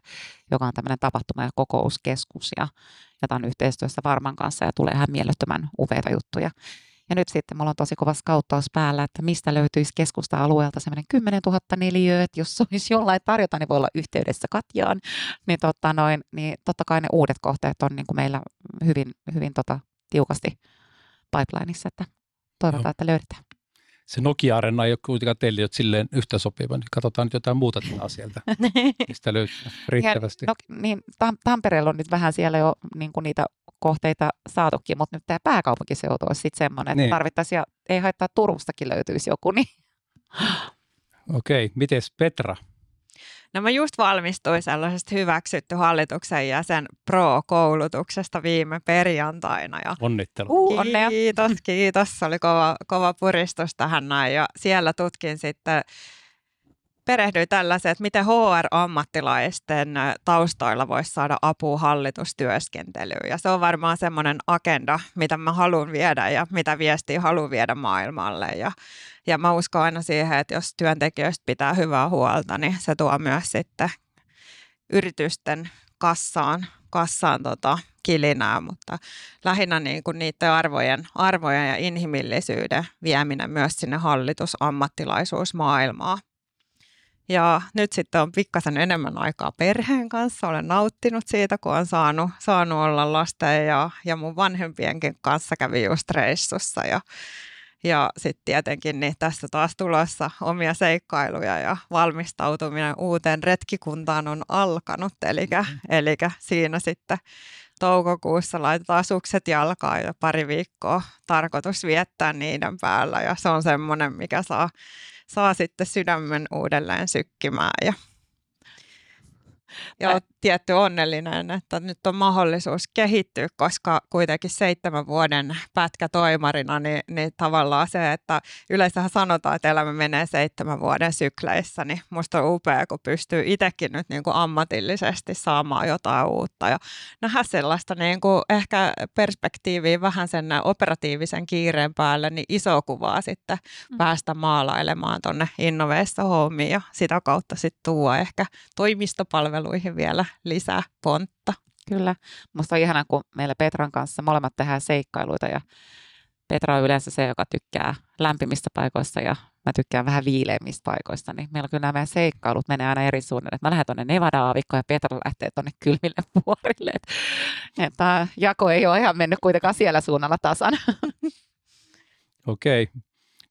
joka on tämmöinen tapahtuma- ja kokouskeskus ja jota on yhteistyössä Varman kanssa ja tulee ihan mielettömän upeita juttuja. Ja nyt sitten mulla on tosi kova skauttaus päällä, että mistä löytyisi keskusta-alueelta semmoinen 10 000 neliöä, että jos olisi jollain tarjota, niin voi olla yhteydessä Katjaan. Niin, totta noin, niin totta kai ne uudet kohteet on niin kuin meillä hyvin, hyvin tota, tiukasti pipelineissa, että toivotaan, no. että löydetään se Nokia-arena ei ole kuitenkaan teille silleen yhtä sopiva, niin katsotaan nyt jotain muuta taas sieltä, mistä löytyy riittävästi. Ja, no, niin, Tampereella on nyt vähän siellä jo niin kuin niitä kohteita saatukin, mutta nyt tämä pääkaupunkiseutu olisi sitten semmoinen, että niin. tarvittaisiin, ja ei haittaa Turustakin löytyisi joku. Niin. Okei, okay. miten Petra? No mä just valmistuin sellaisesta hyväksytty hallituksen jäsen pro-koulutuksesta viime perjantaina. Ja Onnittelu. Uh, kiitos, kiitos. Se oli kova, kova puristus tähän näin. Ja siellä tutkin sitten perehdyin tällaiseen, että miten HR-ammattilaisten taustoilla voisi saada apua hallitustyöskentelyyn. Ja se on varmaan semmoinen agenda, mitä mä haluan viedä ja mitä viestiä haluan viedä maailmalle. Ja, ja mä uskon aina siihen, että jos työntekijöistä pitää hyvää huolta, niin se tuo myös sitten yritysten kassaan, kassaan tota, kilinää, mutta lähinnä niin kuin niiden arvojen, arvojen ja inhimillisyyden vieminen myös sinne hallitusammattilaisuusmaailmaan. Ja nyt sitten on pikkasen enemmän aikaa perheen kanssa. Olen nauttinut siitä, kun olen saanut, saanut olla lasten ja, ja mun vanhempienkin kanssa kävi just reissussa. Ja, ja sitten tietenkin niin tässä taas tulossa omia seikkailuja ja valmistautuminen uuteen retkikuntaan on alkanut. Eli mm-hmm. siinä sitten toukokuussa laitetaan sukset jalkaan ja pari viikkoa tarkoitus viettää niiden päällä. Ja se on semmoinen, mikä saa saa sitten sydämen uudelleen sykkimään ja ja olet tietty onnellinen, että nyt on mahdollisuus kehittyä, koska kuitenkin seitsemän vuoden pätkä toimarina, niin, niin tavallaan se, että yleensä sanotaan, että elämä menee seitsemän vuoden sykleissä, niin musta on upea, kun pystyy itsekin nyt niin kuin ammatillisesti saamaan jotain uutta ja nähdä sellaista niin kuin ehkä perspektiiviä vähän sen operatiivisen kiireen päälle, niin iso kuvaa sitten mm. päästä maalailemaan tuonne Innoveissa Homeen ja sitä kautta sitten tuo ehkä toimistopalveluihin vielä lisää pontta. Kyllä. Musta on ihanaa, kun meillä Petran kanssa molemmat tehdään seikkailuita ja Petra on yleensä se, joka tykkää lämpimistä paikoista ja mä tykkään vähän viileimmistä paikoista, niin meillä kyllä nämä meidän seikkailut menee aina eri suunnalle. Mä lähden tuonne Nevada-aavikkoon ja Petra lähtee tuonne kylmille vuorille. Että jako ei ole ihan mennyt kuitenkaan siellä suunnalla tasan. Okei.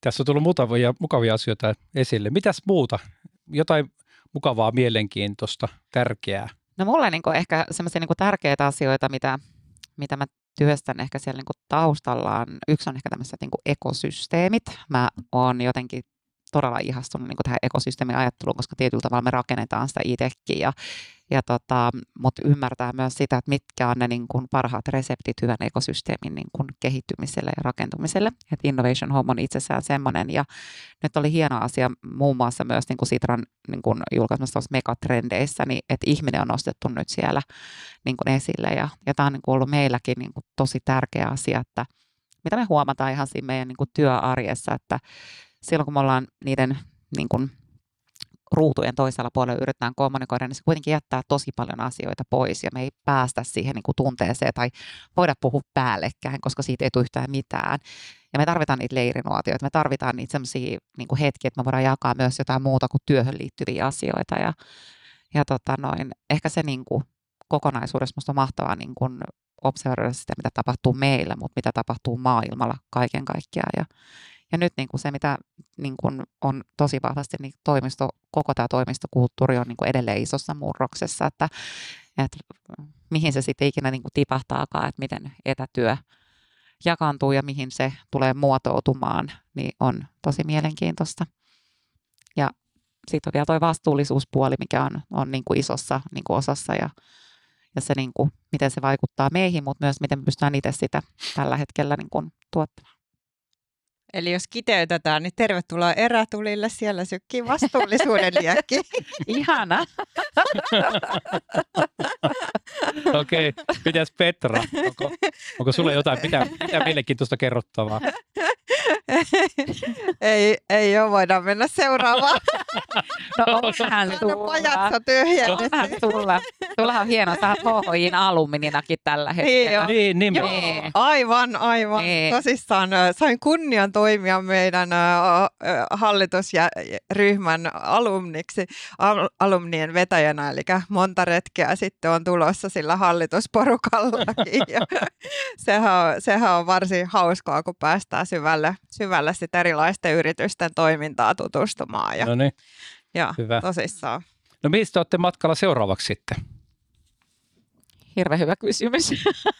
Tässä on tullut mukavia, mukavia asioita esille. Mitäs muuta? Jotain mukavaa, mielenkiintoista, tärkeää? No mulle niin ehkä semmoisia niin tärkeitä asioita, mitä, mitä mä työstän ehkä siellä niin taustallaan. Yksi on ehkä tämmöiset niin ekosysteemit. Mä oon jotenkin todella ihastunut niin tähän ekosysteemin ajatteluun, koska tietyllä tavalla me rakennetaan sitä itsekin. Ja, ja tota, mutta ymmärtää myös sitä, että mitkä on ne niin kuin parhaat reseptit hyvän ekosysteemin niin kuin kehittymiselle ja rakentumiselle. Et Innovation Home on itsessään semmoinen. Ja nyt oli hieno asia muun muassa myös niin kuin Sitran niin kuin julkaisemassa megatrendeissä, niin että ihminen on nostettu nyt siellä niin kuin esille. Ja, ja tämä on niin kuin ollut meilläkin niin kuin tosi tärkeä asia, että mitä me huomataan ihan siinä meidän niin kuin työarjessa, että silloin kun me ollaan niiden niin kuin, ruutujen toisella puolella yritetään kommunikoida, niin se kuitenkin jättää tosi paljon asioita pois ja me ei päästä siihen niin kuin tunteeseen tai voida puhua päällekkäin, koska siitä ei tule yhtään mitään. Ja me tarvitaan niitä leirinuotioita, me tarvitaan niitä sellaisia niin kuin hetkiä, että me voidaan jakaa myös jotain muuta kuin työhön liittyviä asioita. Ja, ja tota noin, ehkä se niin kuin, kokonaisuudessa minusta on mahtavaa niin kuin observoida sitä, mitä tapahtuu meillä, mutta mitä tapahtuu maailmalla kaiken kaikkiaan. Ja, ja nyt niin kuin se, mitä niin kuin on tosi vahvasti, niin toimisto, koko tämä toimistokulttuuri on niin kuin edelleen isossa murroksessa, että, että mihin se sitten ikinä niin kuin tipahtaakaan, että miten etätyö jakaantuu ja mihin se tulee muotoutumaan, niin on tosi mielenkiintoista. Ja sitten on vielä tuo vastuullisuuspuoli, mikä on, on niin kuin isossa niin kuin osassa ja, ja se, niin kuin, miten se vaikuttaa meihin, mutta myös miten pystytään itse sitä tällä hetkellä niin kuin tuottamaan. Eli jos kiteytetään, niin tervetuloa erätulille. Siellä sykkii vastuullisuuden liekki. Ihana. Okei, okay. mitäs Petra? Onko, onko sulle jotain mitä, mitä mielenkiintoista kerrottavaa? ei, ei ole, voidaan mennä seuraavaan. No onhan sulla. pajatso tyhjennetty. Onhan sulla. Sulla on hieno, sä oot HHIin alumininakin tällä hetkellä. joo. Niin, niin. Joo, Niin. aivan, aivan. Niin. Tosissaan sain kunnian toimia meidän hallitusryhmän alumniksi, al- alumnien vetäjänä, eli monta retkeä sitten on tulossa sillä hallitusporukallakin. Ja sehän, on, sehän on varsin hauskaa, kun päästään syvälle, syvälle sit erilaisten yritysten toimintaa tutustumaan. Ja, No niin, ja hyvä. tosissaan. No te olette matkalla seuraavaksi sitten? Hirveän hyvä kysymys.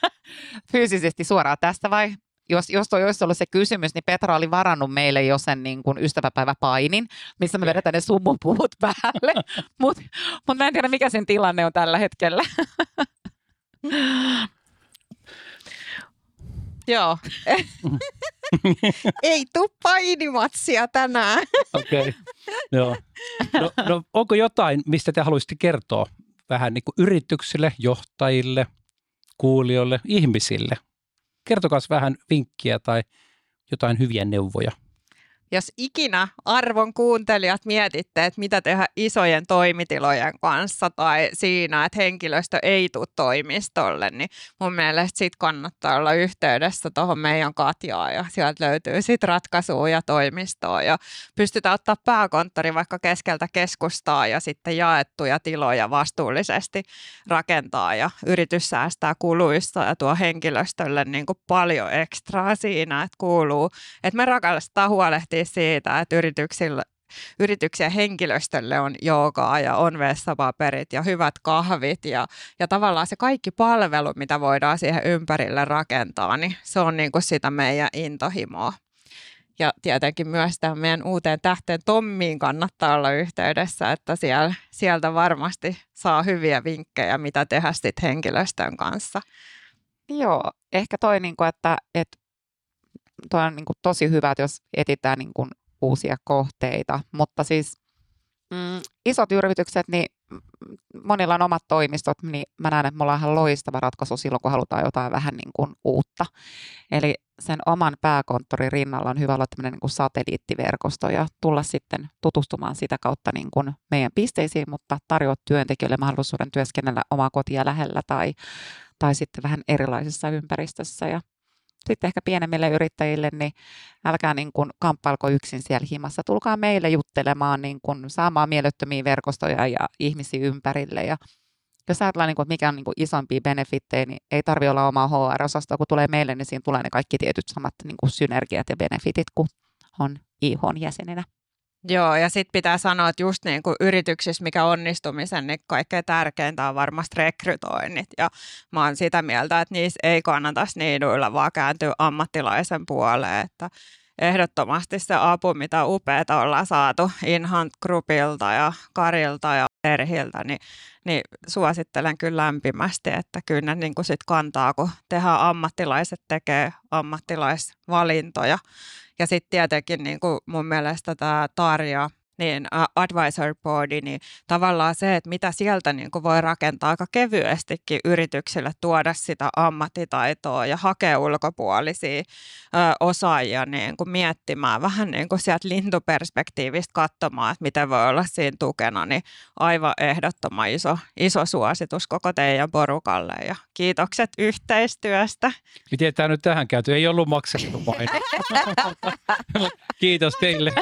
Fyysisesti suoraan tästä vai? Jos, jos toi olisi ollut se kysymys, niin Petra oli varannut meille jo sen niin kuin ystäväpäiväpainin, missä me vedetään ne summupuvut päälle. Mutta mut mä en tiedä, mikä sen tilanne on tällä hetkellä. Joo. Ei tuu painimatsia tänään. Okei, okay. joo. No, no, onko jotain, mistä te haluaisitte kertoa vähän niin kuin yrityksille, johtajille, kuulijoille, ihmisille? Kertokaa vähän vinkkiä tai jotain hyviä neuvoja. Jos ikinä arvon kuuntelijat mietitte, että mitä tehdä isojen toimitilojen kanssa tai siinä, että henkilöstö ei tule toimistolle, niin mun mielestä sit kannattaa olla yhteydessä tuohon meidän Katjaan ja sieltä löytyy sitten ratkaisua ja toimistoa ja pystytään ottaa pääkonttori vaikka keskeltä keskustaa ja sitten jaettuja tiloja vastuullisesti rakentaa ja yritys säästää kuluissa ja tuo henkilöstölle niin kuin paljon ekstraa siinä, että kuuluu, että me rakastetaan huolehtia siitä, että yrityksillä yrityksen henkilöstölle on joogaa ja on vessapaperit ja hyvät kahvit ja, ja tavallaan se kaikki palvelu, mitä voidaan siihen ympärille rakentaa, niin se on niin kuin sitä meidän intohimoa. Ja tietenkin myös tähän meidän uuteen tähteen Tommiin kannattaa olla yhteydessä, että siellä, sieltä varmasti saa hyviä vinkkejä, mitä tehdä sitten henkilöstön kanssa. Joo, ehkä toi, niin kuin, että, että toi on niin kuin, tosi hyvä, jos etsitään niin kuin, uusia kohteita, mutta siis mm, isot yritykset, niin monilla on omat toimistot, niin mä näen, että me ollaan ihan loistava ratkaisu silloin, kun halutaan jotain vähän niin kuin uutta. Eli sen oman pääkonttorin rinnalla on hyvä olla tämmöinen niin kuin satelliittiverkosto ja tulla sitten tutustumaan sitä kautta niin kuin meidän pisteisiin, mutta tarjoa työntekijöille mahdollisuuden työskennellä omaa kotia lähellä tai, tai sitten vähän erilaisessa ympäristössä. Ja sitten ehkä pienemmille yrittäjille, niin älkää niin kuin kamppailko yksin siellä himassa. Tulkaa meille juttelemaan, niin kuin saamaan mielettömiä verkostoja ja ihmisiä ympärille. Ja jos ajatellaan, niin kuin, että mikä on niin kuin isompia benefittejä, niin ei tarvitse olla omaa HR-osastoa. Kun tulee meille, niin siinä tulee ne kaikki tietyt samat niin kuin synergiat ja benefitit, kun on IHn jäsenenä. Joo, ja sitten pitää sanoa, että just niin kuin yrityksissä, mikä onnistumisen, niin kaikkein tärkeintä on varmasti rekrytoinnit. Ja mä oon sitä mieltä, että niissä ei kannata sniiduilla, vaan kääntyä ammattilaisen puoleen. Että ehdottomasti se apu, mitä upeata ollaan saatu Inhunt Groupilta ja Karilta ja Terhiltä, niin, niin suosittelen kyllä lämpimästi, että kyllä ne niin kuin sit kantaa, kun tehdään ammattilaiset tekee ammattilaisvalintoja. Ja sitten tietenkin niin kuin mun mielestä tämä Tarja, niin advisor boardi, niin tavallaan se, että mitä sieltä niin kuin voi rakentaa aika kevyestikin yrityksille, tuoda sitä ammattitaitoa ja hakea ulkopuolisia ö, osaajia niin kuin miettimään vähän niin kuin sieltä lintuperspektiivistä katsomaan, että miten voi olla siinä tukena, niin aivan ehdottoman iso, iso suositus koko teidän porukalle ja kiitokset yhteistyöstä. Miten tämä nyt tähän käyty? Ei ollut maksettu maino. Kiitos teille.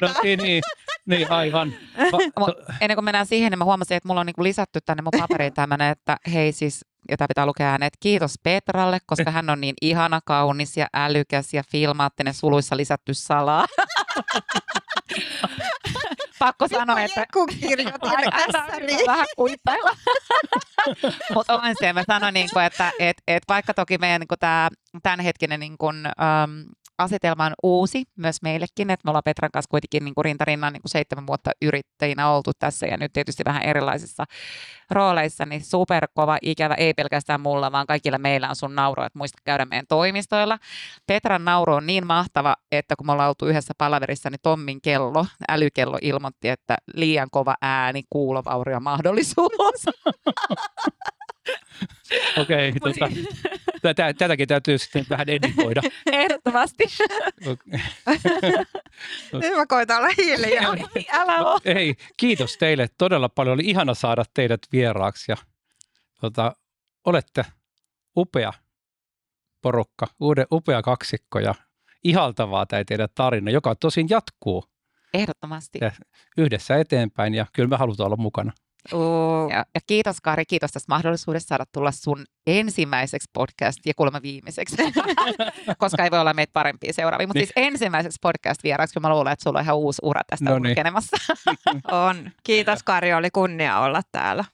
No, niin, niin, niin, aivan. Va- ennen kuin mennään siihen, niin mä huomasin, että mulla on niinku lisätty tänne mun paperiin tämmöinen, että hei siis, jota pitää lukea ääneen, että kiitos Petralle, koska hän on niin ihana, kaunis ja älykäs ja filmaattinen suluissa lisätty salaa. Pakko sanoa, että tässä, niin vähän kuittailla. Mutta on se, mä sanon, niin kuin, että et, et vaikka toki meidän niin tämä tämänhetkinen niin kuin, äm, asetelma on uusi myös meillekin, että me ollaan Petran kanssa kuitenkin niin kuin rintarinnan niin kuin seitsemän vuotta yrittäjinä oltu tässä ja nyt tietysti vähän erilaisissa rooleissa, niin superkova ikävä, ei pelkästään mulla, vaan kaikilla meillä on sun nauru, että muista käydä meidän toimistoilla. Petran nauru on niin mahtava, että kun me ollaan oltu yhdessä palaverissa, niin Tommin kello, älykello ilmoitti, että liian kova ääni, kuulovaurio mahdollisuus. Okei, tota, tätä, tätäkin täytyy sitten vähän editoida. Ehdottomasti. Nyt mä koitan olla hiljaa. Älä oo. Ei, kiitos teille todella paljon. Oli ihana saada teidät vieraaksi ja tota, olette upea porukka, uude, upea kaksikko ja ihaltavaa tämä teidän tarina, joka tosin jatkuu Ehdottomasti. Ja- yhdessä eteenpäin ja kyllä me halutaan olla mukana. Uu, Ja, ja kiitos Kari, kiitos tästä mahdollisuudesta saada tulla sun ensimmäiseksi podcast ja kuulemma viimeiseksi, koska ei voi olla meitä parempia seuraavia. Mutta Niin. siis ensimmäiseksi podcast-vieraaksi, kun mä luulen, että sulla on ihan uusi ura tästä No niin. on. Kiitos Kari, oli kunnia olla täällä.